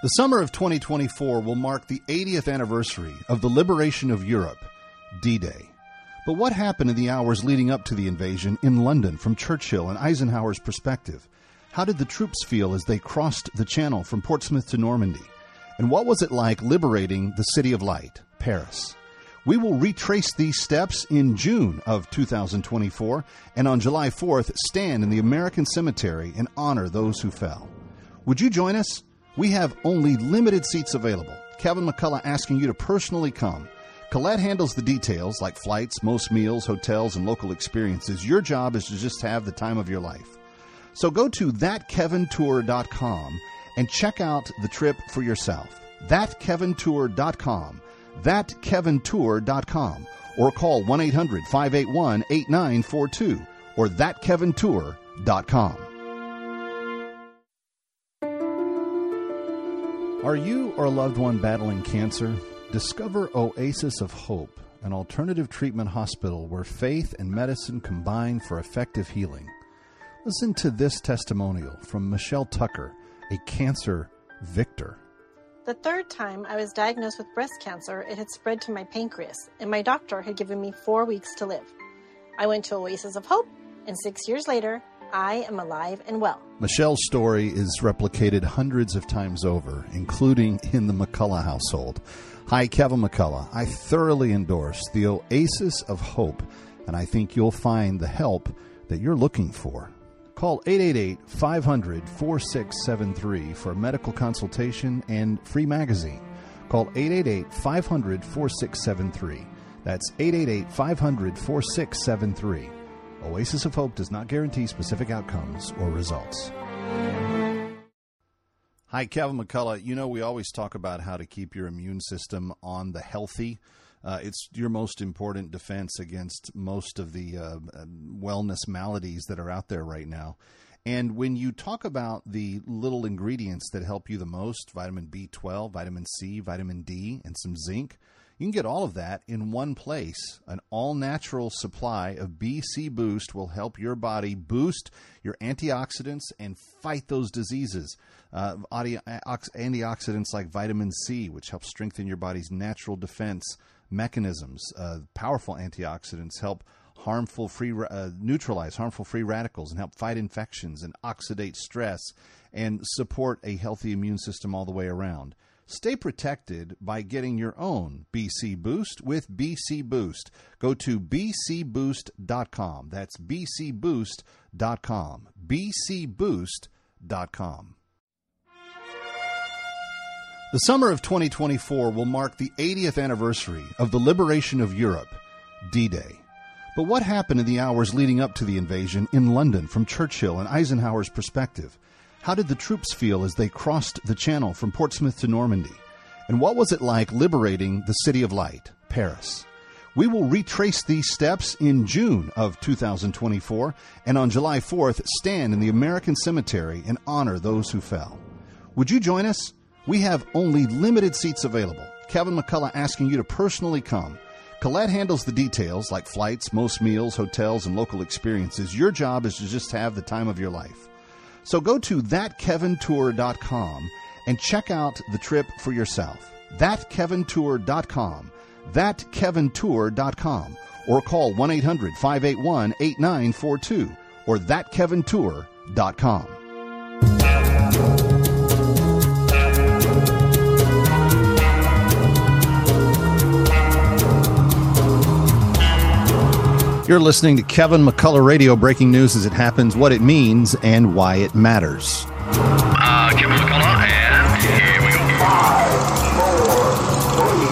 The summer of 2024 will mark the 80th anniversary of the liberation of Europe, D Day. But what happened in the hours leading up to the invasion in London from Churchill and Eisenhower's perspective? How did the troops feel as they crossed the Channel from Portsmouth to Normandy? And what was it like liberating the City of Light, Paris? We will retrace these steps in June of 2024 and on July 4th stand in the American Cemetery and honor those who fell. Would you join us? We have only limited seats available. Kevin McCullough asking you to personally come. Colette handles the details like flights, most meals, hotels, and local experiences. Your job is to just have the time of your life. So go to thatkevintour.com and check out the trip for yourself. Thatkevintour.com. Thatkevintour.com. Or call 1 800 581 8942 or thatkevintour.com. Are you or a loved one battling cancer? Discover Oasis of Hope, an alternative treatment hospital where faith and medicine combine for effective healing. Listen to this testimonial from Michelle Tucker, a cancer victor. The third time I was diagnosed with breast cancer, it had spread to my pancreas, and my doctor had given me four weeks to live. I went to Oasis of Hope, and six years later, I am alive and well. Michelle's story is replicated hundreds of times over, including in the McCullough household. Hi, Kevin McCullough. I thoroughly endorse the Oasis of Hope, and I think you'll find the help that you're looking for. Call 888 500 4673 for medical consultation and free magazine. Call 888 500 4673. That's 888 500 4673. Oasis of Hope does not guarantee specific outcomes or results. Hi, Kevin McCullough. You know, we always talk about how to keep your immune system on the healthy. Uh, it's your most important defense against most of the uh, wellness maladies that are out there right now. And when you talk about the little ingredients that help you the most vitamin B12, vitamin C, vitamin D, and some zinc you can get all of that in one place. An all natural supply of BC Boost will help your body boost your antioxidants and fight those diseases. Uh, antioxidants like vitamin C, which helps strengthen your body's natural defense mechanisms. Uh, powerful antioxidants help harmful free uh, neutralize harmful free radicals and help fight infections and oxidate stress and support a healthy immune system all the way around. Stay protected by getting your own BC Boost with BC Boost. Go to bcboost.com. That's bcboost.com. bcboost.com. The summer of 2024 will mark the 80th anniversary of the liberation of Europe, D Day. But what happened in the hours leading up to the invasion in London from Churchill and Eisenhower's perspective? How did the troops feel as they crossed the Channel from Portsmouth to Normandy? And what was it like liberating the City of Light, Paris? We will retrace these steps in June of 2024 and on July 4th stand in the American Cemetery and honor those who fell. Would you join us? We have only limited seats available. Kevin McCullough asking you to personally come. Colette handles the details like flights, most meals, hotels, and local experiences. Your job is to just have the time of your life. So go to thatkevintour.com and check out the trip for yourself. Thatkevintour.com. Thatkevintour.com. Or call 1 800 581 8942 or thatkevintour.com. You're listening to Kevin McCullough Radio Breaking News as it happens, what it means, and why it matters. Uh, Kevin McCullough, and here we go. Five, four, three,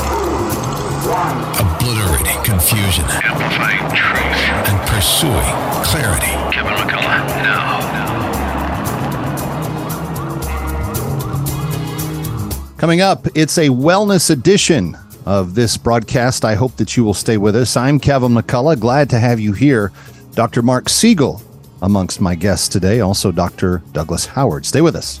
two, one. Obliterating confusion. Amplifying truth. And pursuing clarity. Kevin McCullough, now. Coming up, it's a wellness edition of this broadcast. I hope that you will stay with us. I'm Kevin McCullough. Glad to have you here. Dr. Mark Siegel amongst my guests today, also Dr. Douglas Howard. Stay with us.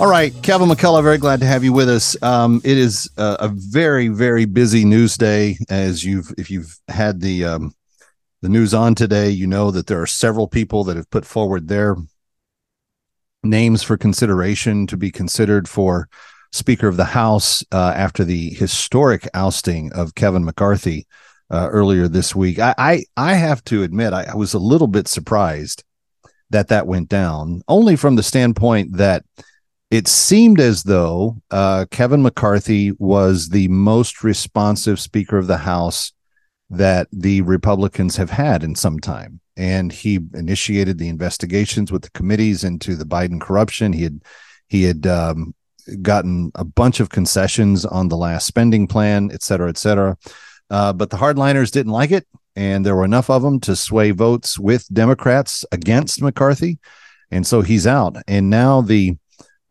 All right, Kevin McCullough, very glad to have you with us. Um, it is a, a very, very busy news day. As you've, if you've had the um, the news on today, you know that there are several people that have put forward their names for consideration to be considered for Speaker of the House uh, after the historic ousting of Kevin McCarthy uh, earlier this week. I, I, I have to admit, I, I was a little bit surprised that that went down, only from the standpoint that it seemed as though uh, Kevin McCarthy was the most responsive Speaker of the House that the Republicans have had in some time. And he initiated the investigations with the committees into the Biden corruption. He had he had um, gotten a bunch of concessions on the last spending plan, et cetera, et cetera. Uh, but the hardliners didn't like it, and there were enough of them to sway votes with Democrats against McCarthy, and so he's out. And now the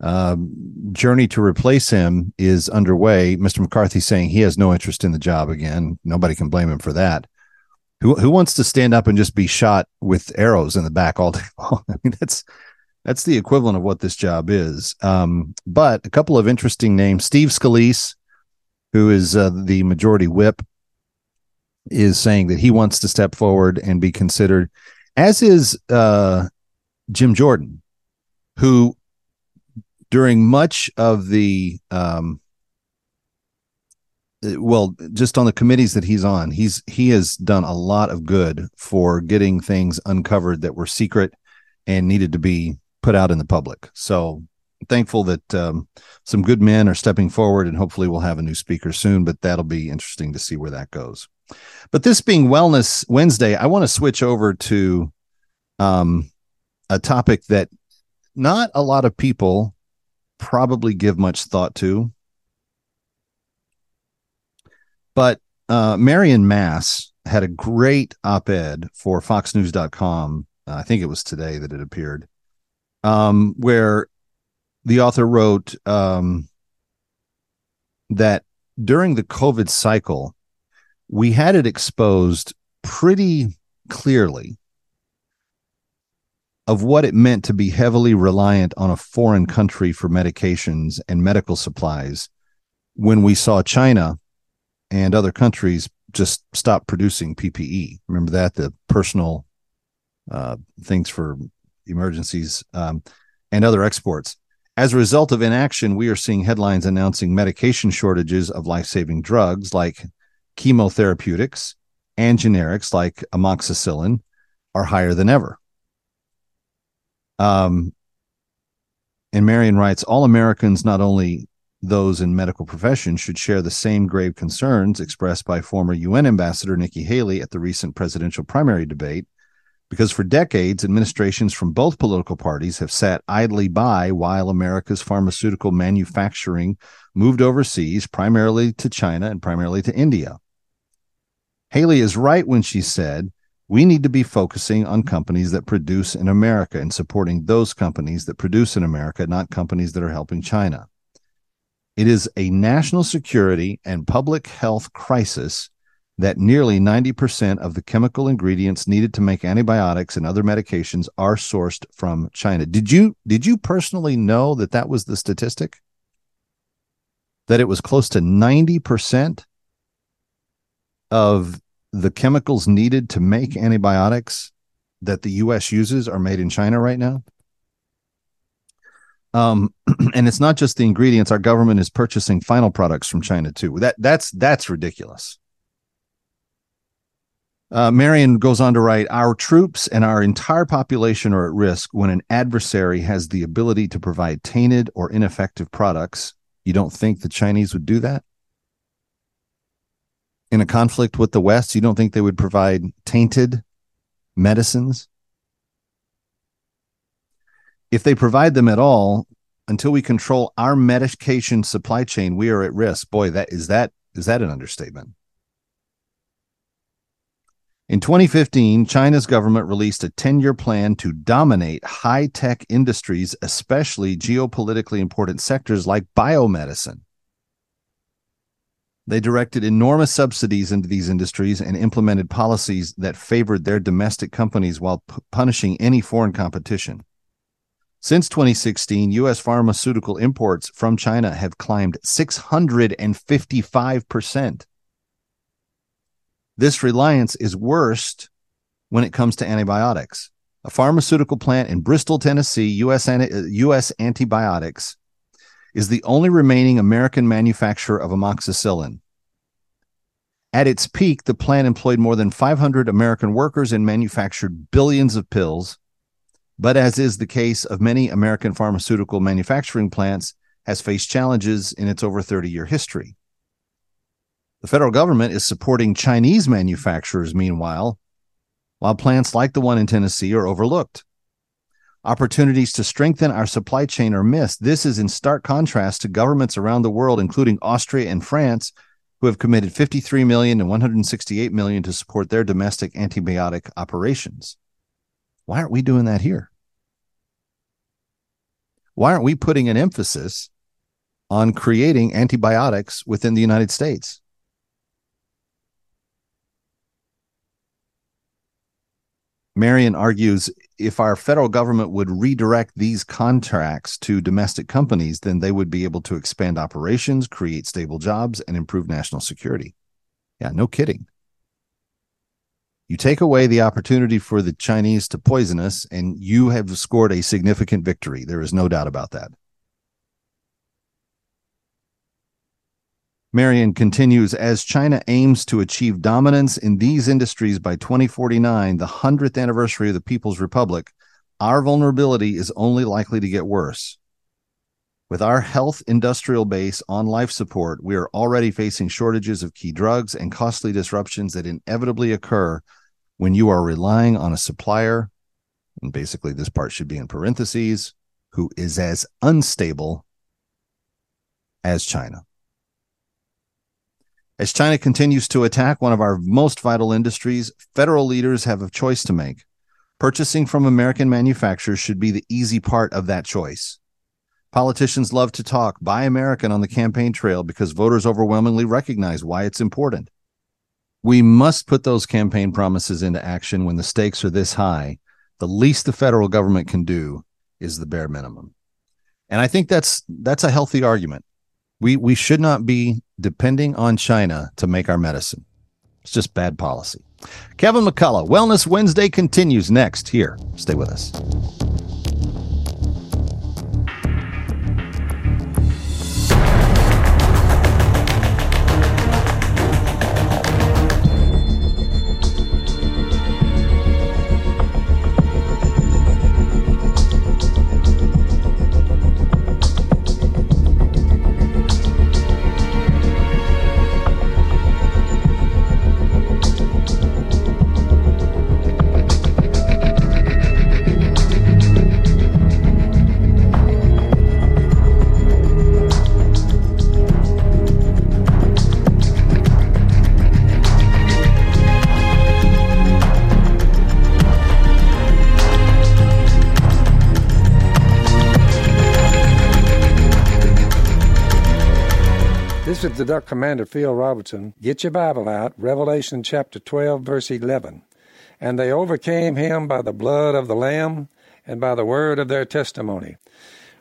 um, journey to replace him is underway. Mr. McCarthy saying he has no interest in the job again. Nobody can blame him for that. Who who wants to stand up and just be shot with arrows in the back all day long? I mean, that's that's the equivalent of what this job is. Um, but a couple of interesting names: Steve Scalise, who is uh, the majority whip, is saying that he wants to step forward and be considered, as is uh, Jim Jordan, who during much of the um well just on the committees that he's on he's he has done a lot of good for getting things uncovered that were secret and needed to be put out in the public. So thankful that um, some good men are stepping forward and hopefully we'll have a new speaker soon but that'll be interesting to see where that goes. But this being wellness wednesday i want to switch over to um, a topic that not a lot of people probably give much thought to. But uh, Marion Mass had a great op ed for FoxNews.com. Uh, I think it was today that it appeared, um, where the author wrote um, that during the COVID cycle, we had it exposed pretty clearly of what it meant to be heavily reliant on a foreign country for medications and medical supplies when we saw China and other countries just stop producing PPE. Remember that the personal uh, things for emergencies um, and other exports. As a result of inaction, we are seeing headlines announcing medication shortages of life saving drugs like chemotherapeutics and generics like amoxicillin are higher than ever. Um, and Marion writes, all Americans, not only those in medical professions, should share the same grave concerns expressed by former UN Ambassador Nikki Haley at the recent presidential primary debate, because for decades, administrations from both political parties have sat idly by while America's pharmaceutical manufacturing moved overseas, primarily to China and primarily to India. Haley is right when she said, we need to be focusing on companies that produce in America and supporting those companies that produce in America, not companies that are helping China. It is a national security and public health crisis that nearly 90% of the chemical ingredients needed to make antibiotics and other medications are sourced from China. Did you did you personally know that that was the statistic? That it was close to 90% of the chemicals needed to make antibiotics that the US uses are made in China right now. Um, and it's not just the ingredients. Our government is purchasing final products from China too. That that's that's ridiculous. Uh, Marion goes on to write Our troops and our entire population are at risk when an adversary has the ability to provide tainted or ineffective products. You don't think the Chinese would do that? In a conflict with the West, you don't think they would provide tainted medicines? If they provide them at all, until we control our medication supply chain, we are at risk. Boy, that is that is that an understatement? In 2015, China's government released a 10 year plan to dominate high tech industries, especially geopolitically important sectors like biomedicine. They directed enormous subsidies into these industries and implemented policies that favored their domestic companies while p- punishing any foreign competition. Since 2016, U.S. pharmaceutical imports from China have climbed 655%. This reliance is worst when it comes to antibiotics. A pharmaceutical plant in Bristol, Tennessee, US, US Antibiotics, is the only remaining American manufacturer of amoxicillin. At its peak, the plant employed more than 500 American workers and manufactured billions of pills. But as is the case of many American pharmaceutical manufacturing plants, has faced challenges in its over 30 year history. The federal government is supporting Chinese manufacturers, meanwhile, while plants like the one in Tennessee are overlooked. Opportunities to strengthen our supply chain are missed. This is in stark contrast to governments around the world, including Austria and France, who have committed 53 million and 168 million to support their domestic antibiotic operations. Why aren't we doing that here? Why aren't we putting an emphasis on creating antibiotics within the United States? Marion argues if our federal government would redirect these contracts to domestic companies, then they would be able to expand operations, create stable jobs, and improve national security. Yeah, no kidding. You take away the opportunity for the Chinese to poison us, and you have scored a significant victory. There is no doubt about that. Marion continues as China aims to achieve dominance in these industries by 2049, the 100th anniversary of the People's Republic, our vulnerability is only likely to get worse. With our health industrial base on life support, we are already facing shortages of key drugs and costly disruptions that inevitably occur when you are relying on a supplier, and basically this part should be in parentheses, who is as unstable as China. As China continues to attack one of our most vital industries, federal leaders have a choice to make. Purchasing from American manufacturers should be the easy part of that choice. Politicians love to talk buy American on the campaign trail because voters overwhelmingly recognize why it's important. We must put those campaign promises into action when the stakes are this high. The least the federal government can do is the bare minimum. And I think that's that's a healthy argument. We we should not be depending on China to make our medicine. It's just bad policy. Kevin McCullough, Wellness Wednesday continues next here. Stay with us. Duck Commander Phil Robertson. Get your Bible out, Revelation chapter 12, verse 11. And they overcame him by the blood of the Lamb and by the word of their testimony.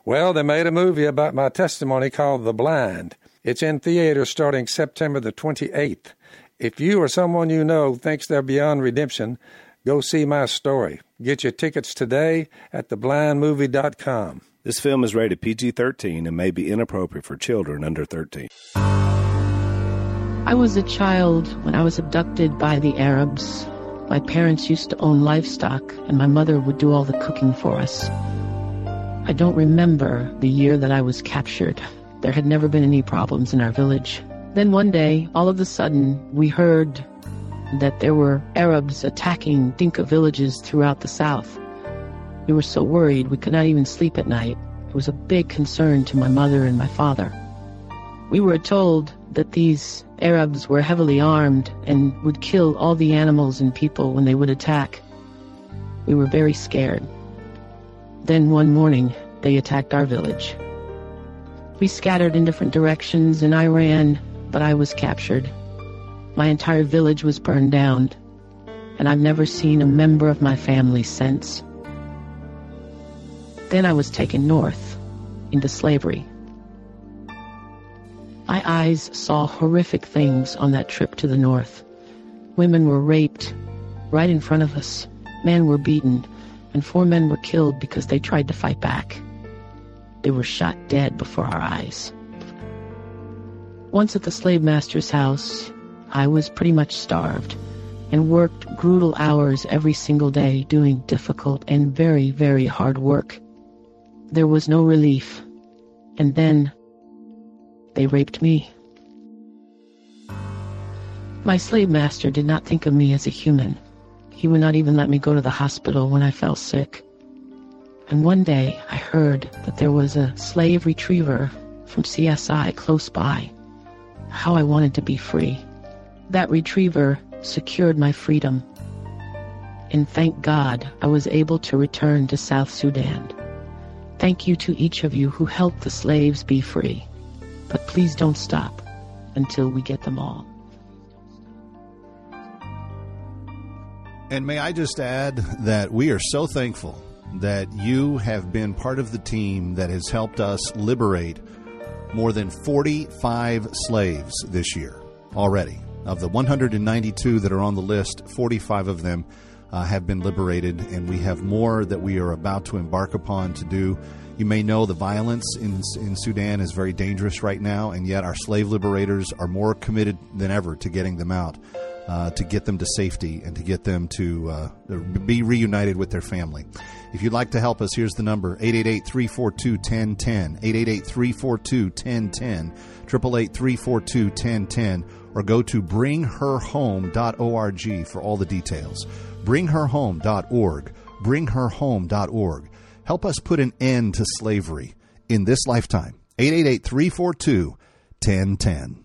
Well, they made a movie about my testimony called The Blind. It's in theaters starting September the 28th. If you or someone you know thinks they're beyond redemption, go see my story. Get your tickets today at theblindmovie.com. This film is rated PG 13 and may be inappropriate for children under 13. I was a child when I was abducted by the Arabs. My parents used to own livestock, and my mother would do all the cooking for us. I don't remember the year that I was captured. There had never been any problems in our village. Then one day, all of a sudden, we heard that there were Arabs attacking Dinka villages throughout the south. We were so worried we could not even sleep at night. It was a big concern to my mother and my father. We were told that these Arabs were heavily armed and would kill all the animals and people when they would attack. We were very scared. Then one morning, they attacked our village. We scattered in different directions and I ran, but I was captured. My entire village was burned down, and I've never seen a member of my family since. Then I was taken north, into slavery. My eyes saw horrific things on that trip to the north. Women were raped right in front of us. Men were beaten, and four men were killed because they tried to fight back. They were shot dead before our eyes. Once at the slave master's house, I was pretty much starved and worked brutal hours every single day doing difficult and very, very hard work. There was no relief. And then they raped me. My slave master did not think of me as a human. He would not even let me go to the hospital when I fell sick. And one day I heard that there was a slave retriever from CSI close by. How I wanted to be free. That retriever secured my freedom. And thank God I was able to return to South Sudan. Thank you to each of you who helped the slaves be free. But please don't stop until we get them all. And may I just add that we are so thankful that you have been part of the team that has helped us liberate more than 45 slaves this year already. Of the 192 that are on the list, 45 of them uh, have been liberated, and we have more that we are about to embark upon to do. You may know the violence in, in Sudan is very dangerous right now, and yet our slave liberators are more committed than ever to getting them out, uh, to get them to safety, and to get them to uh, be reunited with their family. If you'd like to help us, here's the number 888 342 1010, 888 342 1010, 888 342 1010, or go to bringherhome.org for all the details. Bringherhome.org, bringherhome.org. Help us put an end to slavery in this lifetime. 888 342 1010.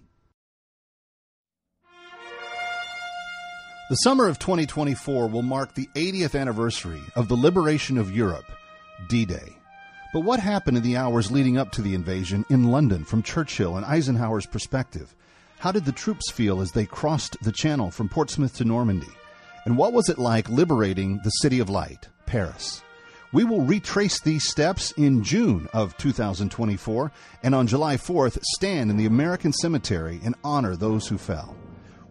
The summer of 2024 will mark the 80th anniversary of the liberation of Europe, D Day. But what happened in the hours leading up to the invasion in London from Churchill and Eisenhower's perspective? How did the troops feel as they crossed the Channel from Portsmouth to Normandy? And what was it like liberating the City of Light, Paris? We will retrace these steps in June of 2024 and on July 4th stand in the American Cemetery and honor those who fell.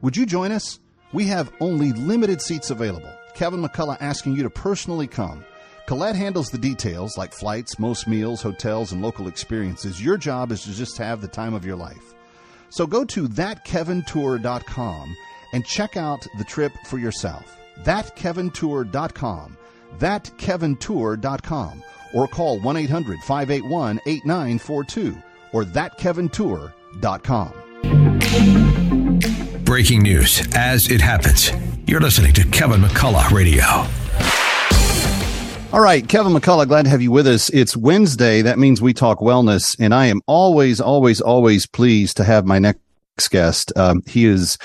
Would you join us? We have only limited seats available. Kevin McCullough asking you to personally come. Colette handles the details like flights, most meals, hotels, and local experiences. Your job is to just have the time of your life. So go to thatkevintour.com and check out the trip for yourself. Thatkevintour.com. Thatkevintour.com. Or call 1 800 581 8942 or thatkevintour.com. Breaking news as it happens. You're listening to Kevin McCullough Radio. All right, Kevin McCullough, glad to have you with us. It's Wednesday. That means we talk wellness, and I am always, always, always pleased to have my next guest. Um, he is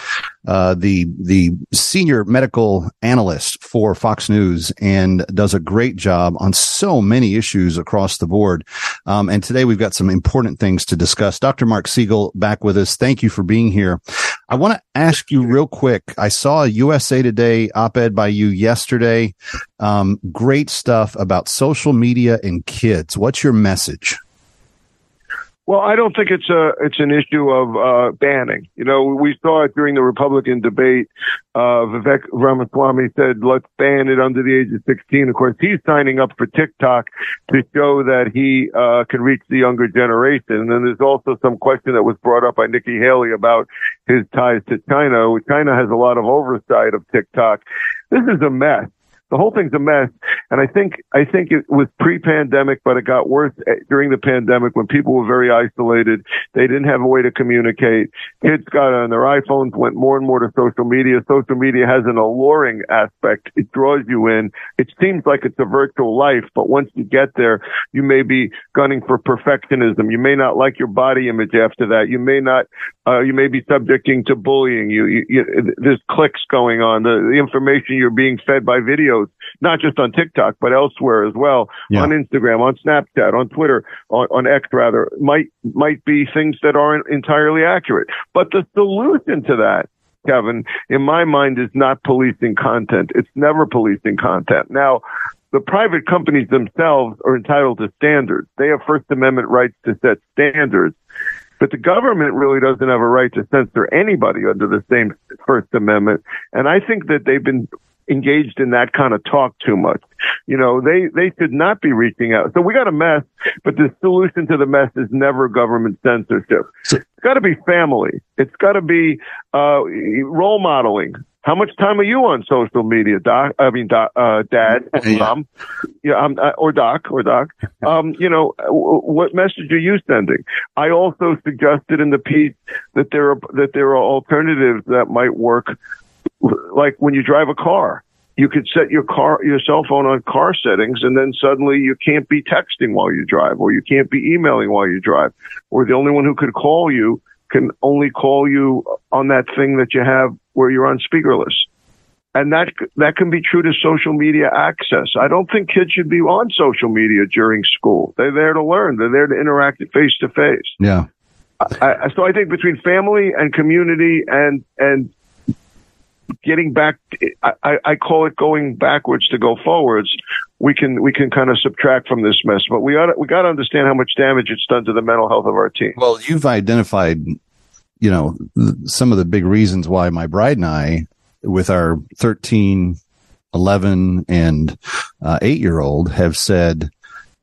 uh, the the senior medical analyst for Fox News and does a great job on so many issues across the board. Um, and today we've got some important things to discuss. Dr. Mark Siegel back with us. Thank you for being here. I want to ask you real quick. I saw a USA Today op-ed by you yesterday. Um, great stuff about social media and kids. What's your message? Well, I don't think it's a it's an issue of uh, banning. You know, we saw it during the Republican debate. Uh, Vivek Ramaswamy said, "Let's ban it under the age of 16." Of course, he's signing up for TikTok to show that he uh, can reach the younger generation. And then there's also some question that was brought up by Nikki Haley about his ties to China. China has a lot of oversight of TikTok. This is a mess. The whole thing's a mess. And I think, I think it was pre-pandemic, but it got worse eh, during the pandemic when people were very isolated. They didn't have a way to communicate. Kids got on their iPhones, went more and more to social media. Social media has an alluring aspect. It draws you in. It seems like it's a virtual life, but once you get there, you may be gunning for perfectionism. You may not like your body image after that. You may not, uh, you may be subjecting to bullying. You, you, you there's clicks going on. The, the information you're being fed by videos, not just on TikTok, but elsewhere as well, Yeah. on Instagram, on Snapchat, on Twitter, on, on X rather, might, might be things that aren't entirely accurate. But the solution to that Kevin, in my mind, is not policing content. It's never policing content. Now, the private companies themselves are entitled to standards. They have First Amendment rights to set standards. But the government really doesn't have a right to censor anybody under the same First Amendment. And I think that they've been engaged in that kind of talk too much. You know, they, they should not be reaching out. So we got a mess, but the solution to the mess is never government censorship. it's got to be family. It's got to be, uh, role modeling. How much time are you on social media, Doc? I mean, doc, uh, Dad, Mom, yeah, um, uh, or Doc, or Doc. Um, you know, w- what message are you sending? I also suggested in the piece that there are that there are alternatives that might work, like when you drive a car. You could set your car, your cell phone on car settings, and then suddenly you can't be texting while you drive, or you can't be emailing while you drive, or the only one who could call you can only call you on that thing that you have where you're on speakerless. And that that can be true to social media access. I don't think kids should be on social media during school. They're there to learn. They're there to interact face to face. Yeah. I, I- so I think between family and community and and getting back, I, I- call it going backwards to go forwards. We can we can kind of subtract from this mess, but we ought we got to understand how much damage it's done to the mental health of our team. Well, you've identified, you know, some of the big reasons why my bride and I, with our 13, 11, and uh, eight year old, have said,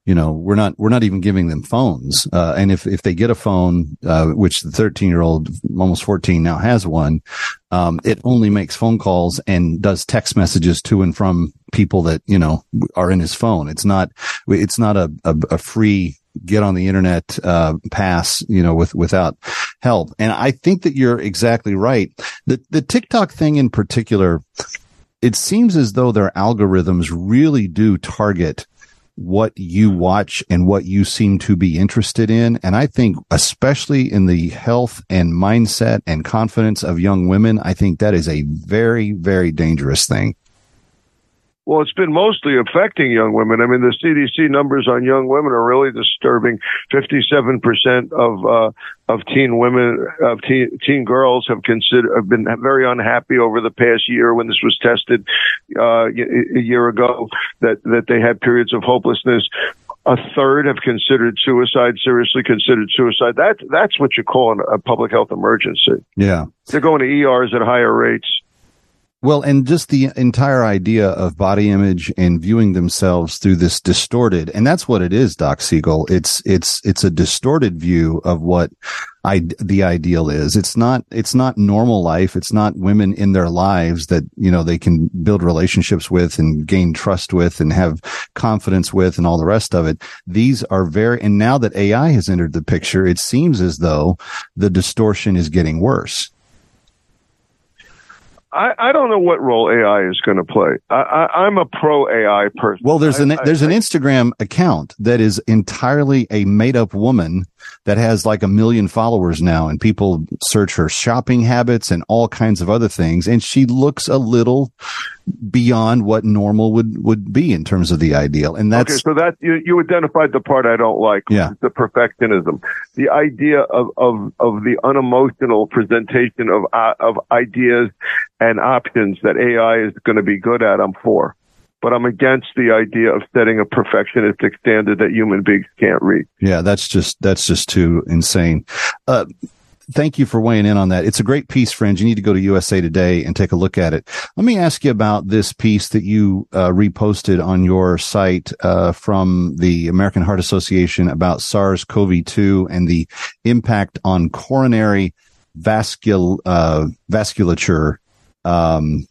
you know, we're not we're not even giving them phones. Uh, and if if they get a phone, uh, which the 13 year old, almost 14 now has one, um, it only makes phone calls and does text messages to and from people that you know are in his phone. It's not it's not a a, a free get on the internet uh, pass, you know, with without help. And I think that you're exactly right. The the TikTok thing in particular, it seems as though their algorithms really do target what you watch and what you seem to be interested in. And I think, especially in the health and mindset and confidence of young women, I think that is a very, very dangerous thing. Well, it's been mostly affecting young women. I mean, the CDC numbers on young women are really disturbing. Fifty-seven percent of uh, of teen women, of teen, teen girls, have considered have been very unhappy over the past year when this was tested uh, a year ago. That that they had periods of hopelessness. A third have considered suicide, seriously considered suicide. That's that's what you call an- a public health emergency. Yeah. They're going to ERs at higher rates. Well, and just the entire idea of body image and viewing themselves through this distorted, and that's what it is, Doc Siegel. It's, it's, it's a distorted view of what I, the ideal is. It's not, it's not normal life. It's not women in their lives that, you know, they can build relationships with and gain trust with and have confidence with and all the rest of it. These are very, and now that AI has entered the picture, it seems as though the distortion is getting worse. I, I don't know what role AI is going to play. I, I, I'm a pro AI person. Well, there's I- an I- there's an Instagram account that is entirely a made up woman that has like a million followers now, and people search her shopping habits and all kinds of other things, and she looks a little beyond what normal would would be in terms of the ideal, and that's okay, so that you, you identified the part I don't like, Yeah. the perfectionism, the idea of, of, of the unemotional presentation of uh, of ideas and options that AI is going to be good at. I'm for, but I'm against the idea of setting a perfectionistic standard that human beings can't reach. Yeah, that's just that's just too insane. Uh, thank you for weighing in on that. It's a great piece, friends. You need to go to USA Today and take a look at it. Let me ask you about this piece that you uh, reposted on your site uh, from the American Heart Association about SARS-CoV-2 and the impact on coronary vascul uh, vasculature. Um,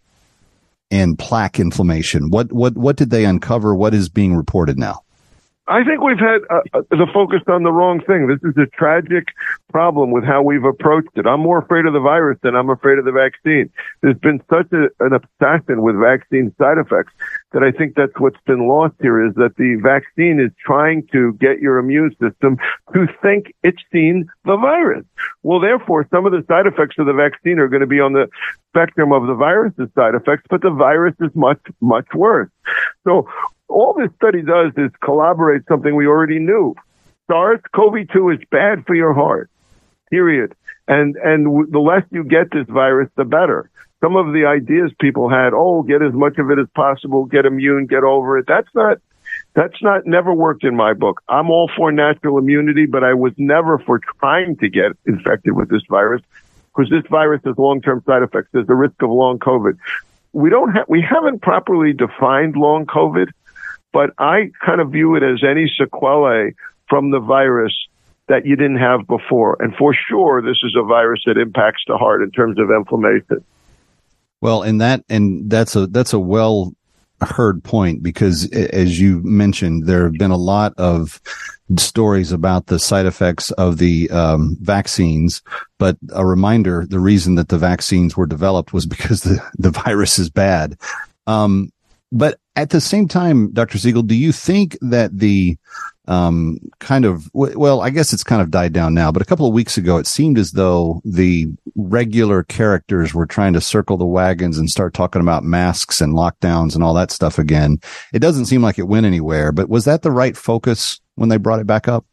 and plaque inflammation. What what what did they uncover? What is being reported now? I think we've had uh, uh, the focus on the wrong thing. This is a tragic problem with how we've approached it. I'm more afraid of the virus than I'm afraid of the vaccine. There's been such a, an obsession with vaccine side effects that I think that's what's been lost here is that the vaccine is trying to get your immune system to think it's seen the virus. Well, therefore, some of the side effects of the vaccine are going to be on the spectrum of the virus's side effects, but the virus is much, much worse. So all this study does is collaborate something we already knew. SARS-CoV-2 is bad for your heart, period. And, and the less you get this virus, the better. Some of the ideas people had, oh, get as much of it as possible, get immune, get over it. That's not, that's not, never worked in my book. I'm all for natural immunity, but I was never for trying to get infected with this virus because this virus has long-term side effects. There's a risk of long COVID. We don't have, we haven't properly defined long COVID but I kind of view it as any sequelae from the virus that you didn't have before. And for sure, this is a virus that impacts the heart in terms of inflammation. Well, and that and that's a that's a well heard point because as you mentioned, there have been a lot of stories about the side effects of the um, vaccines. But a reminder: the reason that the vaccines were developed was because the the virus is bad. Um, but at the same time, Dr. Siegel, do you think that the um, kind of well, I guess it's kind of died down now, but a couple of weeks ago, it seemed as though the regular characters were trying to circle the wagons and start talking about masks and lockdowns and all that stuff again. It doesn't seem like it went anywhere, but was that the right focus when they brought it back up?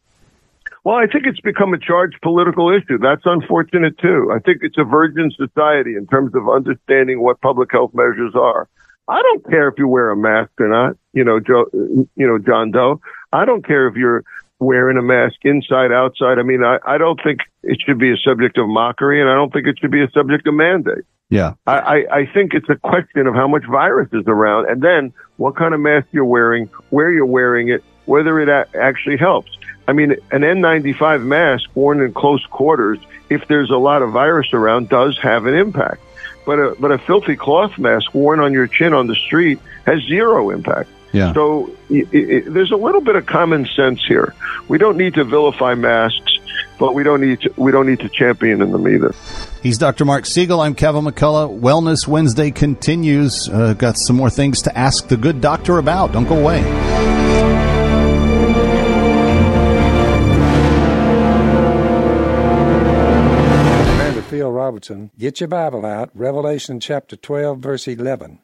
Well, I think it's become a charged political issue. That's unfortunate too. I think it's a virgin society in terms of understanding what public health measures are. I don't care if you wear a mask or not, you know, Joe, you know, John Doe. I don't care if you're wearing a mask inside, outside. I mean, I, I don't think it should be a subject of mockery and I don't think it should be a subject of mandate. Yeah. I, I, I think it's a question of how much virus is around and then what kind of mask you're wearing, where you're wearing it, whether it a- actually helps. I mean, an N95 mask worn in close quarters, if there's a lot of virus around, does have an impact. But a, but a filthy cloth mask worn on your chin on the street has zero impact. Yeah. So it, it, there's a little bit of common sense here. We don't need to vilify masks, but we don't need to, we don't need to champion them either. He's Dr. Mark Siegel. I'm Kevin McCullough. Wellness Wednesday continues. Uh, got some more things to ask the good doctor about. Don't go away. Robertson, get your Bible out, Revelation chapter 12, verse 11.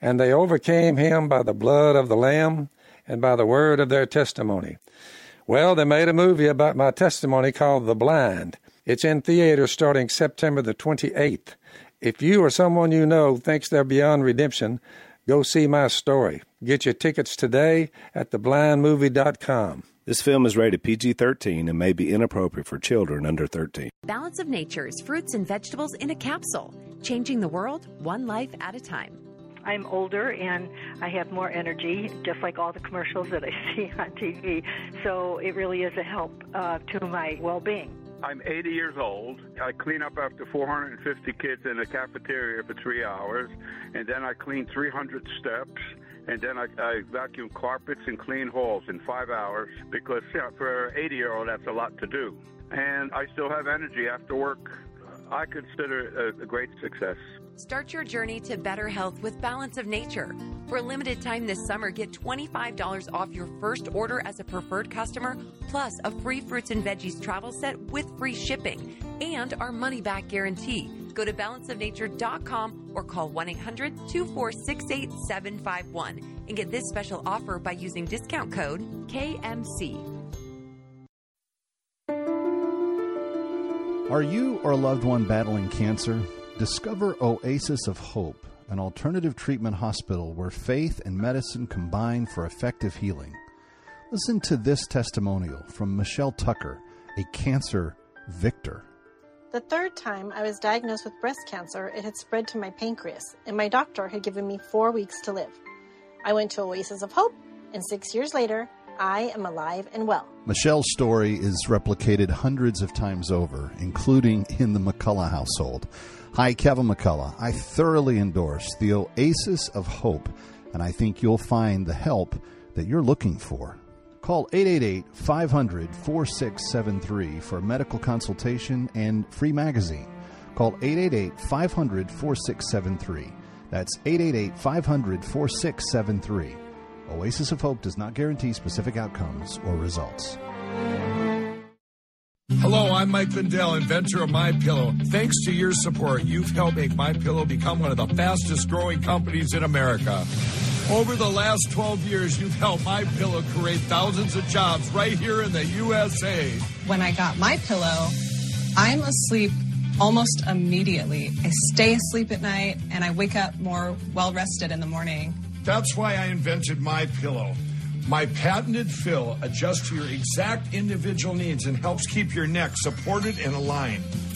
And they overcame him by the blood of the Lamb and by the word of their testimony. Well, they made a movie about my testimony called The Blind. It's in theaters starting September the 28th. If you or someone you know thinks they're beyond redemption, go see my story. Get your tickets today at theblindmovie.com. This film is rated PG 13 and may be inappropriate for children under 13. Balance of Nature's fruits and vegetables in a capsule, changing the world one life at a time. I'm older and I have more energy, just like all the commercials that I see on TV. So it really is a help uh, to my well being. I'm 80 years old. I clean up after 450 kids in the cafeteria for three hours, and then I clean 300 steps and then I, I vacuum carpets and clean halls in five hours because you know, for an 80 year old that's a lot to do. And I still have energy after work. I consider it a, a great success. Start your journey to better health with Balance of Nature. For a limited time this summer, get $25 off your first order as a preferred customer, plus a free fruits and veggies travel set with free shipping and our money back guarantee. Go to balanceofnature.com or call 1 800 246 8751 and get this special offer by using discount code KMC. Are you or a loved one battling cancer? Discover Oasis of Hope, an alternative treatment hospital where faith and medicine combine for effective healing. Listen to this testimonial from Michelle Tucker, a cancer victor. The third time I was diagnosed with breast cancer, it had spread to my pancreas, and my doctor had given me four weeks to live. I went to Oasis of Hope, and six years later, I am alive and well. Michelle's story is replicated hundreds of times over, including in the McCullough household. Hi, Kevin McCullough. I thoroughly endorse the Oasis of Hope, and I think you'll find the help that you're looking for. Call 888 500 4673 for medical consultation and free magazine. Call 888 500 4673. That's 888 500 4673. Oasis of Hope does not guarantee specific outcomes or results. Hello, I'm Mike Lindell, inventor of My Pillow. Thanks to your support, you've helped make My Pillow become one of the fastest growing companies in America. Over the last 12 years, you've helped My Pillow create thousands of jobs right here in the USA. When I got My Pillow, I'm asleep almost immediately. I stay asleep at night and I wake up more well rested in the morning. That's why I invented My Pillow. My patented fill adjusts to your exact individual needs and helps keep your neck supported and aligned.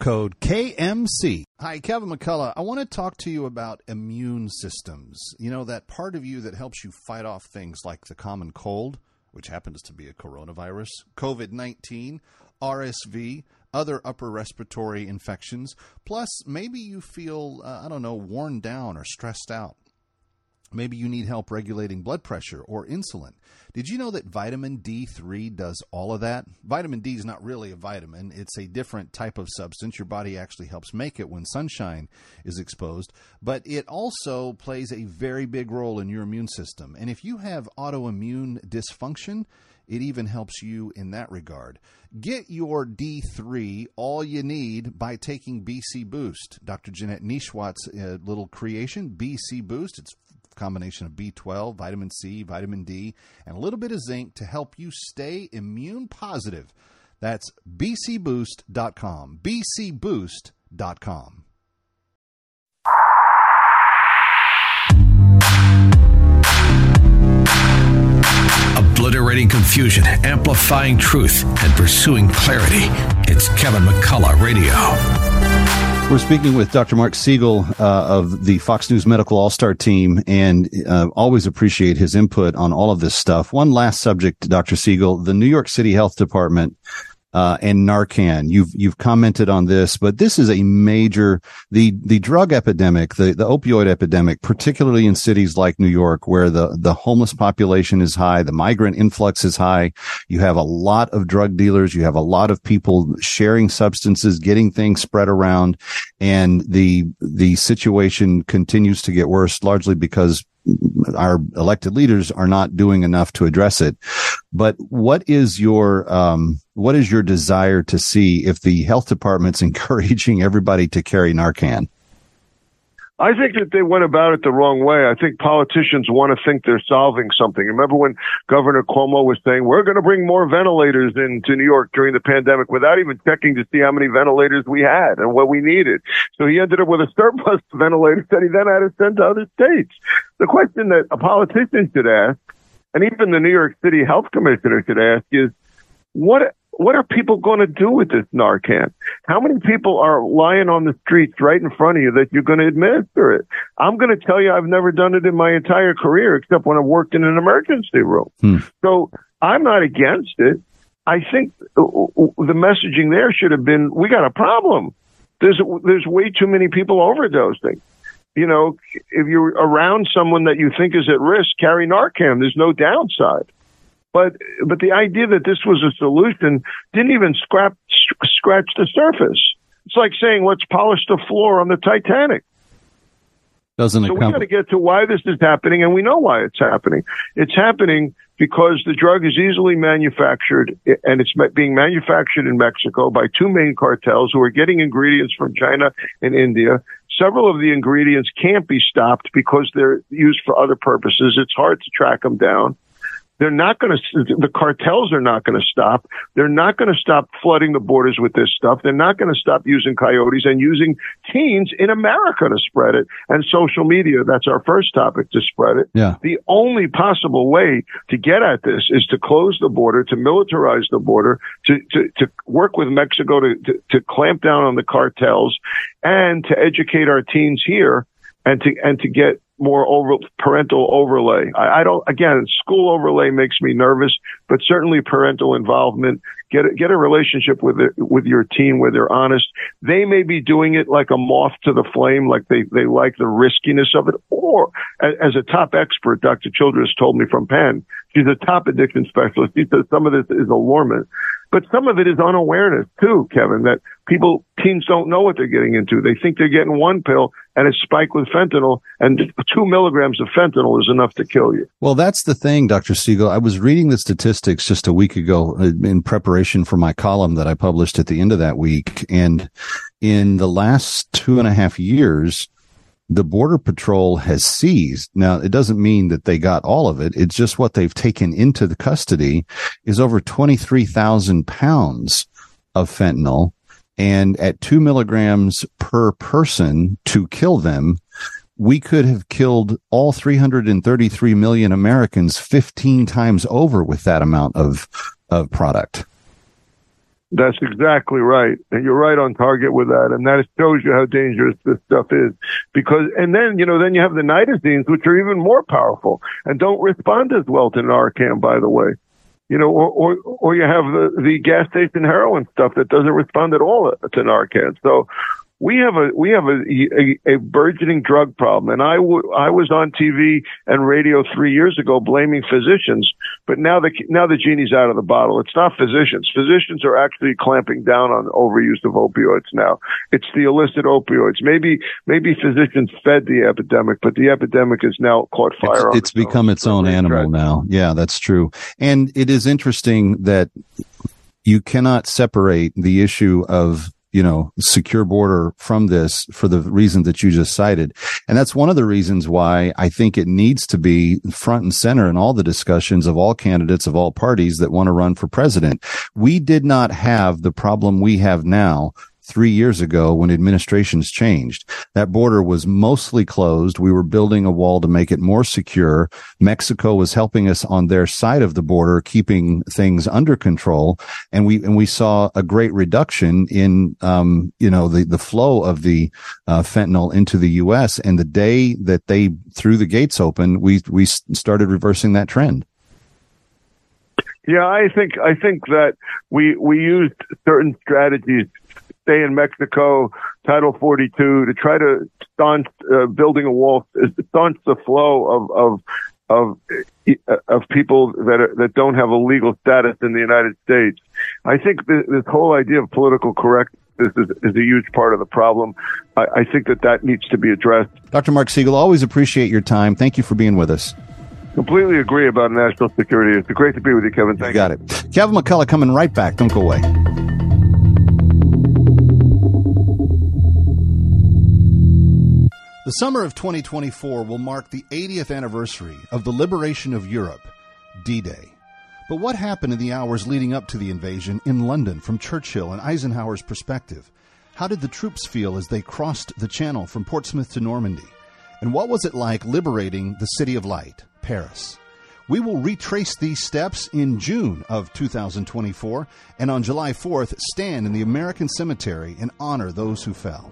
code KMC. Hi, Kevin McCullough. I want to talk to you about immune systems. You know, that part of you that helps you fight off things like the common cold, which happens to be a coronavirus, COVID 19, RSV, other upper respiratory infections. Plus, maybe you feel, uh, I don't know, worn down or stressed out. Maybe you need help regulating blood pressure or insulin. Did you know that vitamin D3 does all of that? Vitamin D is not really a vitamin, it's a different type of substance. Your body actually helps make it when sunshine is exposed, but it also plays a very big role in your immune system. And if you have autoimmune dysfunction, it even helps you in that regard. Get your D3 all you need by taking BC Boost. Dr. Janette Nesheiwat's uh, little creation, BC Boost. It's combination of B12, vitamin C, vitamin D, and a little bit of zinc to help you stay immune positive. That's bcboost.com. bcboost.com. Obliterating confusion, amplifying truth, and pursuing clarity. It's Kevin McCullough Radio. We're speaking with Dr. Marc Siegel uh, of the Fox News Medical All Star team and uh, always appreciate his input on all of this stuff. One last subject, Dr. Siegel the New York City Health Department uh, and Narcan. You've you've commented on this, but this is a major the the drug epidemic, the the opioid epidemic, particularly in cities like New York, where the the homeless population is high, the migrant influx is high. You have a lot of drug dealers, you have a lot of people sharing substances, getting things spread around, and the the situation continues to get worse, largely because our elected leaders are not doing enough to address it. But what is your um, what is your desire to see if the health department's encouraging everybody to carry Narcan? I think that they went about it the wrong way. I think politicians want to think they're solving something. Remember when Governor Cuomo was saying, we're going to bring more ventilators into New York during the pandemic without even checking to see how many ventilators we had and what we needed. So he ended up with a surplus of ventilators that he then had to send to other states. The question that a politician should ask, and even the New York City Health Commissioner should ask is, what what are people going to do with this Narcan? How many people are lying on the streets right in front of you that you're going to administer it? I'm going to tell you, I've never done it in my entire career except when I worked in an emergency room. Hmm. So I'm not against it. I think uh, uh, uh, the messaging there should have been, we got a problem. There's, there's way too many people overdosing. You know, if you're around someone that you think is at risk, carry Narcan. There's no downside. But but the idea that this was a solution didn't even scrap scratch the surface. It's like saying let's polish the floor on the Titanic. Doesn't so we got to get to why this is happening, and we know why it's happening. It's happening because the drug is easily manufactured, and it's being manufactured in Mexico by two main cartels who are getting ingredients from China and India. Several of the ingredients can't be stopped because they're used for other purposes. It's hard to track them down They're not going to, the cartels are not going to stop. They're not going to stop flooding the borders with this stuff. They're not going to stop using coyotes and using teens in America to spread it and social media. That's our first topic to spread it. Yeah. The only possible way to get at this is to close the border, to militarize the border, to, to, to work with Mexico to, to, to clamp down on the cartels and to educate our teens here and to, and to get more over parental overlay. I, I, don't. Again, school overlay makes me nervous, but certainly parental involvement. Get a, get a relationship with it, with your teen where they're honest. They may be doing it like a moth to the flame, like they they like the riskiness of it. Or as, a top expert, Dr. Childress told me from Penn, she's a top addiction specialist. She says some of this is alarming. But some of it is unawareness too, Kevin, that people, teens don't know what they're getting into. They think they're getting one pill and it's spiked with fentanyl and two milligrams of fentanyl is enough to kill you. Well, that's the thing, Dr. Siegel. I was reading the statistics just a week ago uh, in preparation for my column that I published at the end of that week. And in the last two and a half years, the border patrol has seized. Now, it doesn't mean that they got all of it. It's just what they've taken into the custody is over 23,000 pounds of fentanyl. And at two milligrams per person to kill them, we could have killed all 333 million Americans 15 times over with that amount of, of product. That's exactly right. And you're right on target with that. And that shows you how dangerous this stuff is. Because, and then, you know, then you have the nitazenes, which are even more powerful and don't respond as well to Narcan, by the way. You know, or, or, or you have the, the gas station heroin stuff that doesn't respond at all to Narcan. So we have a we have a, a, a burgeoning drug problem, and I, w- I was on TV and radio three years ago blaming physicians, but now the now the genie's out of the bottle. It's not physicians. Physicians are actually clamping down on overuse of opioids now. It's the illicit opioids. Maybe maybe physicians fed the epidemic, but the epidemic has now caught fire. It's, it's become its own animal now. Yeah, that's true. And it is interesting that you cannot separate the issue of you know, secure border from this for the reason that you just cited. And that's one of the reasons why I think it needs to be front and center in all the discussions of all candidates of all parties that want to run for president. We did not have the problem we have now three years ago when administrations changed. That border was mostly closed. We were building a wall to make it more secure. Mexico was helping us on their side of the border, keeping things under control. And we, and we saw a great reduction in, um, you know, the, the flow of the, uh, fentanyl into the U.S. And the day that they threw the gates open, we, we started reversing that trend. Yeah, I think I think that we we used certain strategies stay in Mexico, Title 42, to try to staunch uh, building a wall, staunch the flow of of of of people that are, that don't have a legal status in the United States. I think this, this whole idea of political correctness is, is, a huge part of the problem. I, I think that that needs to be addressed. Dr. Marc Siegel, always appreciate your time. Thank you for being with us. Completely agree about national security. It's great to be with you, Kevin. Thank you. Got it. Kevin McCullough coming right back. Don't go away. The summer of 2024 will mark the 80th anniversary of the liberation of Europe, D Day. But what happened in the hours leading up to the invasion in London from Churchill and Eisenhower's perspective? How did the troops feel as they crossed the Channel from Portsmouth to Normandy? And what was it like liberating the City of Light, Paris? We will retrace these steps in June of 2024 and on July 4th stand in the American Cemetery and honor those who fell.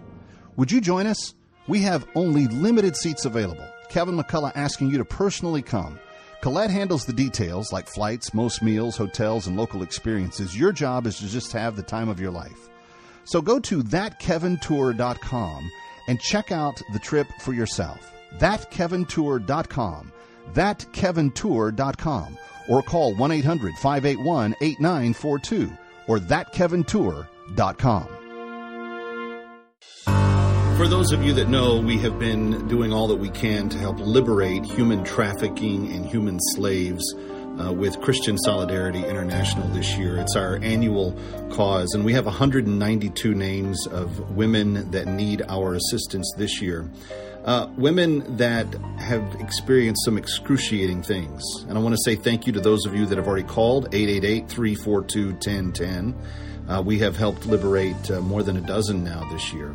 Would you join us? We have only limited seats available. Kevin McCullough asking you to personally come. Colette handles the details like flights, most meals, hotels, and local experiences. Your job is to just have the time of your life. So go to thatkevintour.com and check out the trip for yourself. Thatkevintour.com. Thatkevintour.com. Or call 1 800 581 8942 or thatkevintour.com. For those of you that know, we have been doing all that we can to help liberate human trafficking and human slaves uh, with Christian Solidarity International this year. It's our annual cause, and we have 192 names of women that need our assistance this year. Uh, women that have experienced some excruciating things. And I want to say thank you to those of you that have already called 888 342 1010. Uh, we have helped liberate uh, more than a dozen now this year.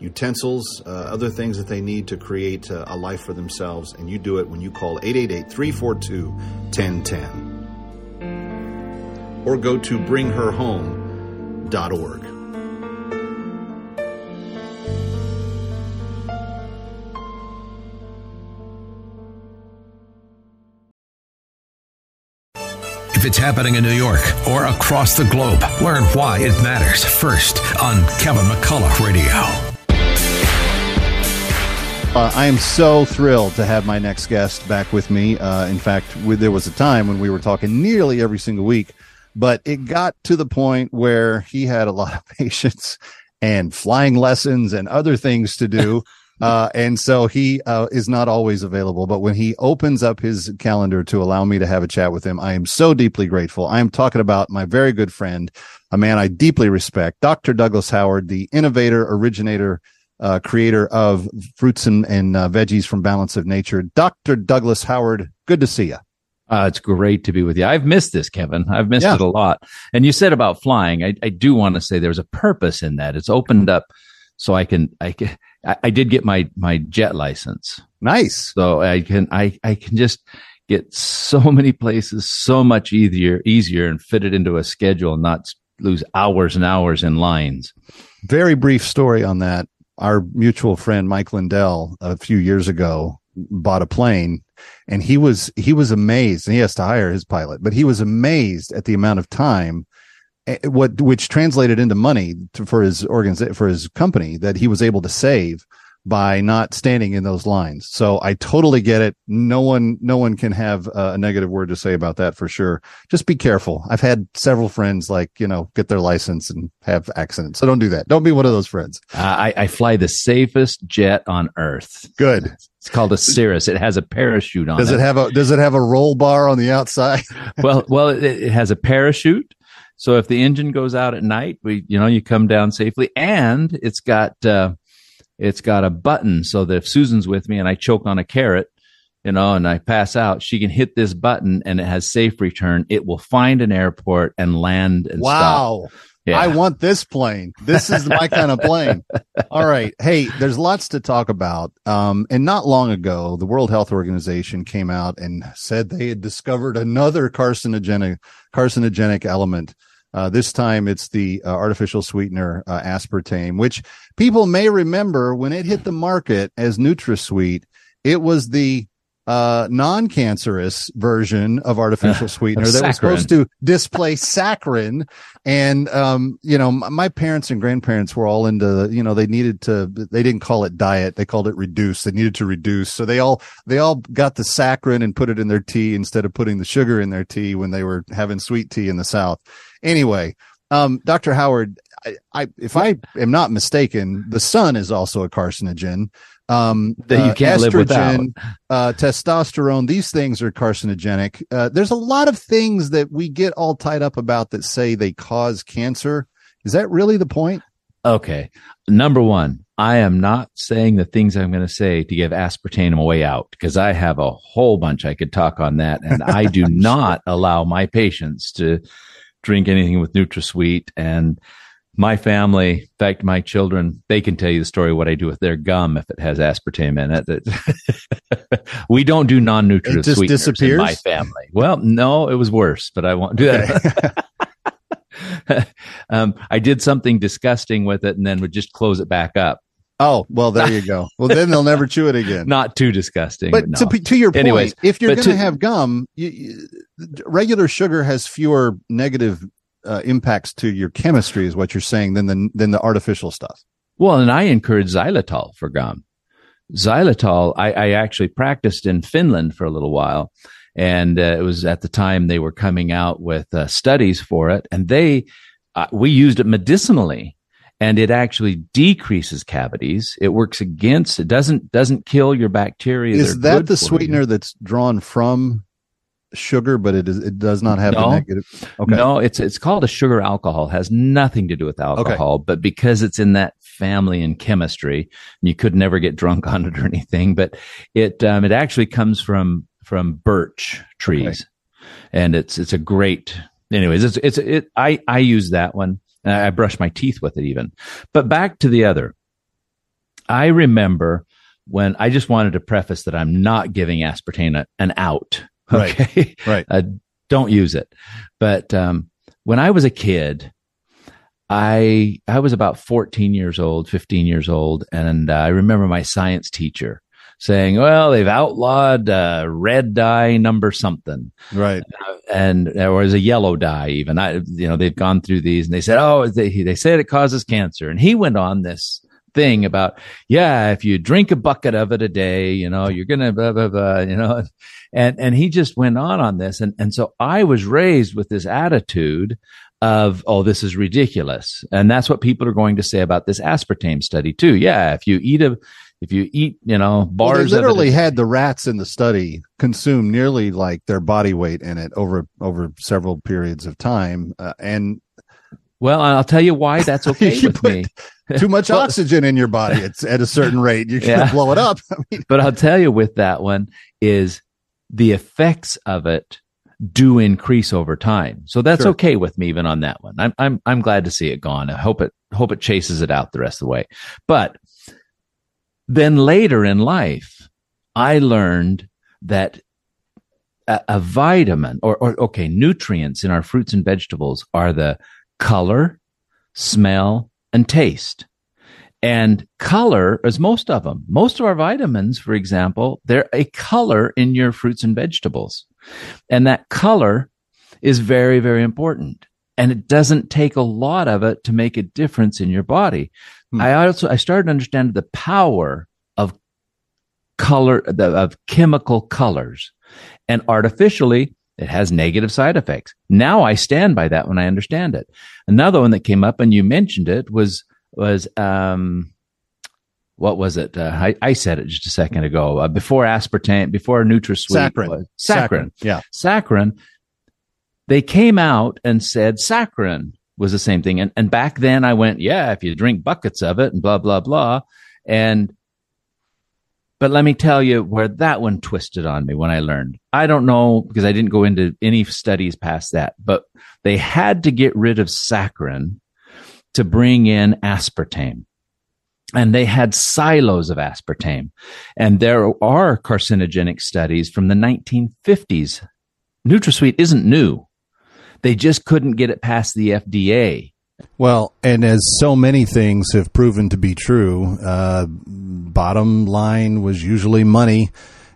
utensils, uh, other things that they need to create uh, a life for themselves. And you do it when you call 888 342 1010. Or go to bringherhome.org. If it's happening in New York or across the globe, learn why it matters first on Kevin McCullough Radio. Uh, I am so thrilled to have my next guest back with me. Uh, in fact, we, there was a time when we were talking nearly every single week, but it got to the point where he had a lot of patients and flying lessons and other things to do. Uh, and so he uh, is not always available. But when he opens up his calendar to allow me to have a chat with him, I am so deeply grateful. I am talking about my very good friend, a man I deeply respect, Dr. Douglas Howard, the innovator, originator, uh, creator of fruits and, and uh, veggies from Balance of Nature. Dr. Douglas Howard, good to see you. Uh, it's great to be with you. I've missed this, Kevin. I've missed yeah. it a lot. And you said about flying. I, I do want to say there's a purpose in that. It's opened up so I can I can I, I did get my my jet license. Nice. So I can I I can just get so many places so much easier easier and fit it into a schedule and not lose hours and hours in lines. Very brief story on that. Our mutual friend Mike Lindell a few years ago bought a plane and he was he was amazed and he has to hire his pilot but he was amazed at the amount of time eh, what which translated into money to, for his organization for his company that he was able to save by not standing in those lines. So I totally get it. No one, no one can have a negative word to say about that for sure. Just be careful. I've had several friends like, you know, get their license and have accidents. So don't do that. Don't be one of those friends. Uh, I, I fly the safest jet on earth. Good. It's called a Cirrus. It has a parachute on does it. It have a, does it have a roll bar on the outside? well, well, it, it has a parachute. So if the engine goes out at night, we, you know, you come down safely and it's got, uh, it's got a button so that if Susan's with me and I choke on a carrot, you know, and I pass out, she can hit this button and it has safe return. It will find an airport and land and wow. stop. Yeah. I want this plane. This is my kind of plane. All right. Hey, there's lots to talk about. Um, and not long ago, the World Health Organization came out and said they had discovered another carcinogenic carcinogenic element. Uh, this time it's the uh, artificial sweetener uh, aspartame, which people may remember when it hit the market as NutraSweet. It was the uh, non-cancerous version of artificial sweetener that was supposed to displace saccharin. And, um, you know, my parents and grandparents were all into, you know, they needed to, they didn't call it diet. They called it reduce. They needed to reduce. So they all, they all got the saccharin and put it in their tea instead of putting the sugar in their tea when they were having sweet tea in the South. Anyway, um, Dr. Howard, I, I, if I am not mistaken, the sun is also a carcinogen. Um, That you uh, can't live without. uh, testosterone, these things are carcinogenic. Uh, there's a lot of things that we get all tied up about that say they cause cancer. Is that really the point? Okay. Number one, I am not saying the things I'm going to say to give aspartame a way out because I have a whole bunch I could talk on that. And I do not allow my patients to drink anything with NutraSweet. And my family, in fact, my children, they can tell you the story of what I do with their gum if it has aspartame in it. we don't do non-nutritive It just sweeteners in my family. Well, no, it was worse, but I won't do that. um, I did something disgusting with it and then would just close it back up. Oh, well, there you go. Well, then they'll never chew it again. Not too disgusting. But no. to, to your point, Anyways, if you're going to to- have gum, you, you, regular sugar has fewer negative uh, impacts to your chemistry, is what you're saying, than the than the artificial stuff. Well, and I encourage xylitol for gum. Xylitol, I, I actually practiced in Finland for a little while. And uh, it was at the time they were coming out with uh, studies for it. And they, uh, we used it medicinally and it actually decreases cavities. It works against, it doesn't, doesn't kill your bacteria. Is that the for you. sweetener that's drawn from sugar, but it is it does not have the No. negative? Okay. No, it's it's called a sugar alcohol. It has nothing to do with alcohol, but because it's in that family in chemistry, you could never get drunk on it or anything. But it um, it actually comes from from birch trees, and it's it's a great. Anyways, it's it's it. I I use that one. and I brush my teeth with it even. But back to the other. I remember when I just wanted to preface that I'm not giving aspartame an out. Right. Okay. Right. Uh, don't use it. But um, when I was a kid, I I was about 14 years old, 15 years old, and uh, I remember my science teacher saying, "Well, they've outlawed uh, red dye number something." Right. and or as a yellow dye even i you know they've gone through these and they said oh they, they said it causes cancer and he went on this thing about yeah if you drink a bucket of it a day you know you're gonna blah blah blah you know and and he just went on on this and and so i was raised with this attitude of oh this is ridiculous and that's what people are going to say about this aspartame study too yeah if you eat a if you eat you know Well, bars it literally had the rats in the study consume nearly like their body weight in it over over several periods of time, uh, and Well, I'll tell you why that's okay You with put me. too much Well, oxygen in your body. It's at a certain rate. You're Yeah. blow it up. I mean, but I'll tell you with that one is the effects of it do increase over time. So that's Sure. okay with me even on that one. I'm I'm I'm glad to see it gone. I hope it hope it chases it out the rest of the way. But then later in life, I learned that a, a vitamin or, or okay, nutrients in our fruits and vegetables are the color, smell, and taste. And color is most of them. Most of our vitamins, for example, they're a color in your fruits and vegetables. And that color is very, very important. And it doesn't take a lot of it to make a difference in your body. Hmm. I also, I started to understand the power of color, the, of chemical colors and artificially it has negative side effects. Now I stand by that when I understand it. Another one that came up and you mentioned it was, was, um, what was it? Uh, I, I said it just a second ago. Uh, before aspartame, before NutraSweet, Saccharin. was- Saccharin, saccharin, yeah. saccharin. They came out and said saccharin was the same thing. And and back then I went, yeah, if you drink buckets of it and blah blah blah. And but let me tell you where that one twisted on me when I learned. I don't know because I didn't go into any studies past that, but they had to get rid of saccharin to bring in aspartame. And they had silos of aspartame. And there are carcinogenic studies from the 1950s. NutraSweet isn't new. They just couldn't get it past the FDA. Well, and as so many things have proven to be true, uh, bottom line was usually money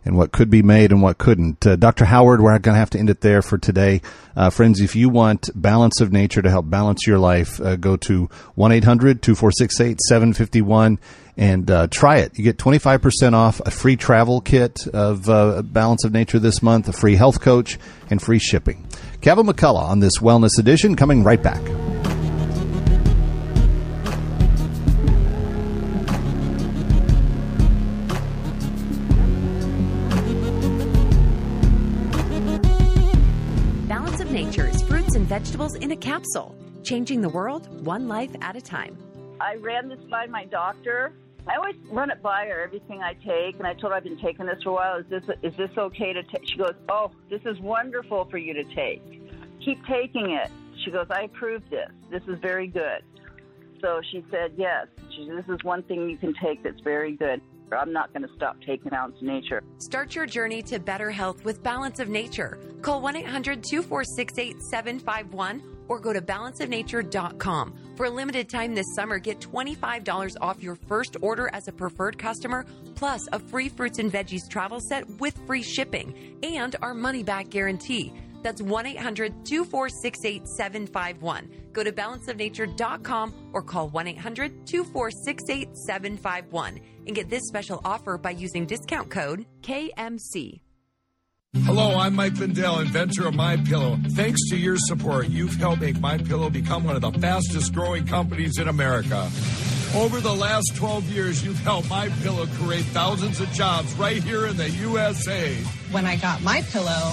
and what could be made and what couldn't. Uh, Dr. Howard, we're going to have to end it there for today. Uh, friends, if you want balance of nature to help balance your life, uh, go to 1 800 2468 751 and uh, try it. You get 25% off a free travel kit of uh, Balance of Nature this month, a free health coach, and free shipping. Kevin McCullough on this Wellness Edition, coming right back. Vegetables in a capsule, changing the world one life at a time. I ran this by my doctor. I always run it by her everything I take, and I told her I've been taking this for a while. Is this is this okay to take? She goes, "Oh, this is wonderful for you to take. Keep taking it." She goes, "I approve this. This is very good." So she said, "Yes, she, this is one thing you can take that's very good." I'm not going to stop taking of Nature. Start your journey to better health with Balance of Nature. Call 1 800 246 8751 or go to balanceofnature.com. For a limited time this summer, get $25 off your first order as a preferred customer, plus a free fruits and veggies travel set with free shipping and our money back guarantee. That's 1 800 246 8751. Go to balanceofnature.com or call 1 800 246 8751 and get this special offer by using discount code KMC. Hello, I'm Mike Lindell, inventor of My Pillow. Thanks to your support, you've helped make My Pillow become one of the fastest growing companies in America. Over the last 12 years, you've helped My Pillow create thousands of jobs right here in the USA. When I got my pillow,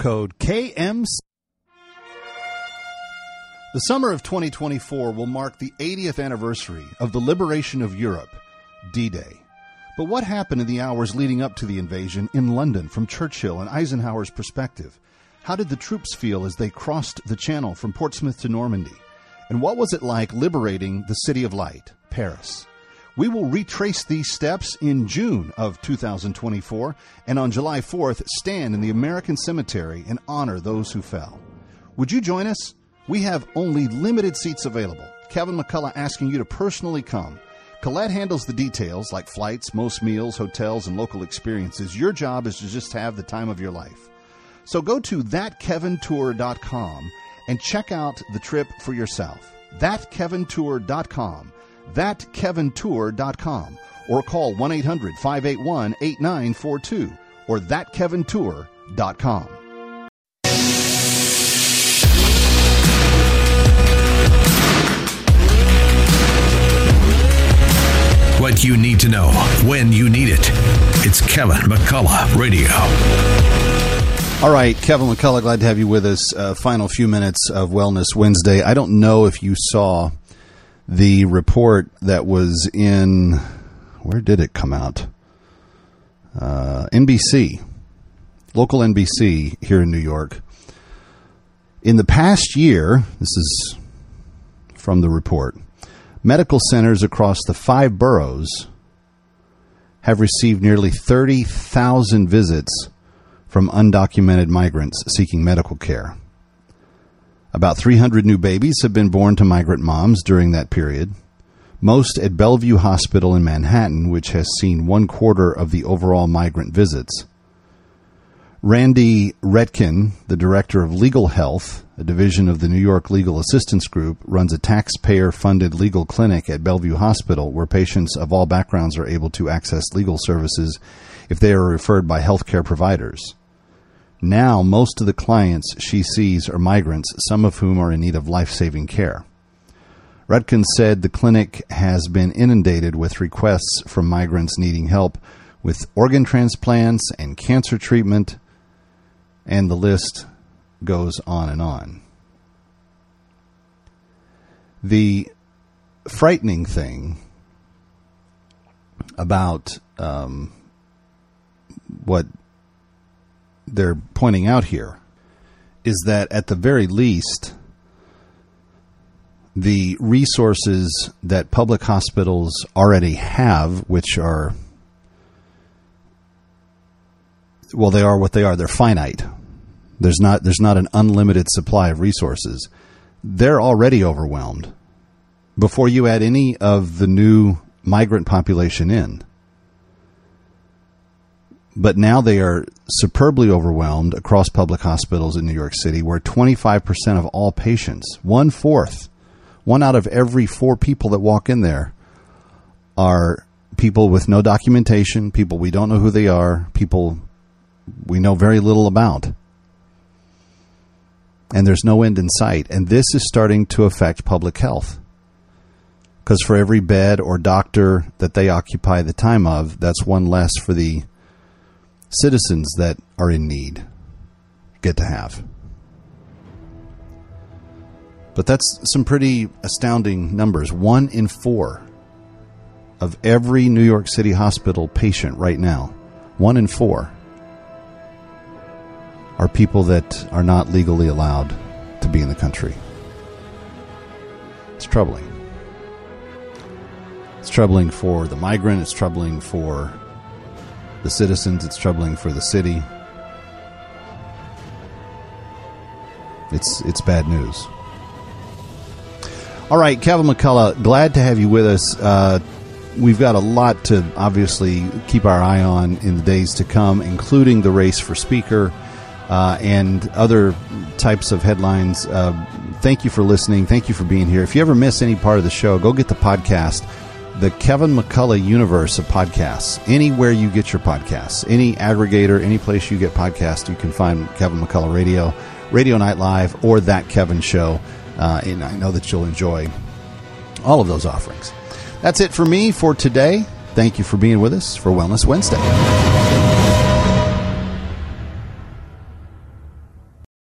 code KMC. The summer of 2024 will mark the 80th anniversary of the liberation of Europe, D Day. But what happened in the hours leading up to the invasion in London from Churchill and Eisenhower's perspective? How did the troops feel as they crossed the channel from Portsmouth to Normandy? And what was it like liberating the City of Light, Paris? We will retrace these steps in June of 2024 and on July 4th stand in the American Cemetery and honor those who fell. Would you join us? We have only limited seats available. Kevin McCullough asking you to personally come. Colette handles the details like flights, most meals, hotels, and local experiences. Your job is to just have the time of your life. So go to thatkevintour.com and check out the trip for yourself. Thatkevintour.com. Thatkevintour.com. Or call 1 800 581 8942 or thatkevintour.com. What you need to know when you need it. It's Kevin McCullough Radio. All right, Kevin McCullough, glad to have you with us. Uh, final few minutes of Wellness Wednesday. I don't know if you saw the report that was in, where did it come out? Uh, NBC, local NBC here in New York. In the past year, this is from the report, medical centers across the five boroughs have received nearly 30,000 visits from undocumented migrants seeking medical care. About 300 new babies have been born to migrant moms during that period, most at Bellevue Hospital in Manhattan, which has seen one quarter of the overall migrant visits. Randy Retkin, the director of Legal Health, a division of the New York Legal Assistance Group, runs a taxpayer funded legal clinic at Bellevue Hospital where patients of all backgrounds are able to access legal services if they are referred by healthcare providers. Now, most of the clients she sees are migrants, some of whom are in need of life saving care. Retkin said the clinic has been inundated with requests from migrants needing help with organ transplants and cancer treatment, and the list goes on and on. The frightening thing about um, what they're pointing out here is that at the very least, the resources that public hospitals already have, which are, well, they are what they are. They're finite. There's not there's not an unlimited supply of resources. They're already overwhelmed. Before you add any of the new migrant population in, but now they are superbly overwhelmed across public hospitals in New York City, where 25% of all patients, one fourth, one out of every four people that walk in there, are people with no documentation, people we don't know who they are, people we know very little about. And there's no end in sight. And this is starting to affect public health. Because for every bed or doctor that they occupy the time of, that's one less for the citizens that are in need get to have. But that's some pretty astounding numbers. One in four of every New York City hospital patient right now, one in four, are people that are not legally allowed to be in the country. It's troubling. It's troubling for the migrant, it's troubling for the citizens, it's troubling for the city. It's it's bad news. All right, Kevin McCullough, glad to have you with us. Uh, we've got a lot to obviously keep our eye on in the days to come, including the race for speaker uh, and other types of headlines. Uh, thank you for listening. Thank you for being here. If you ever miss any part of the show, go get the podcast the Kevin McCullough universe of podcasts. Anywhere you get your podcasts, any aggregator, any place you get podcasts, you can find Kevin McCullough Radio, Radio Night Live, or That Kevin Show. Uh, and I know that you'll enjoy all of those offerings. That's it for me for today. Thank you for being with us for Wellness Wednesday.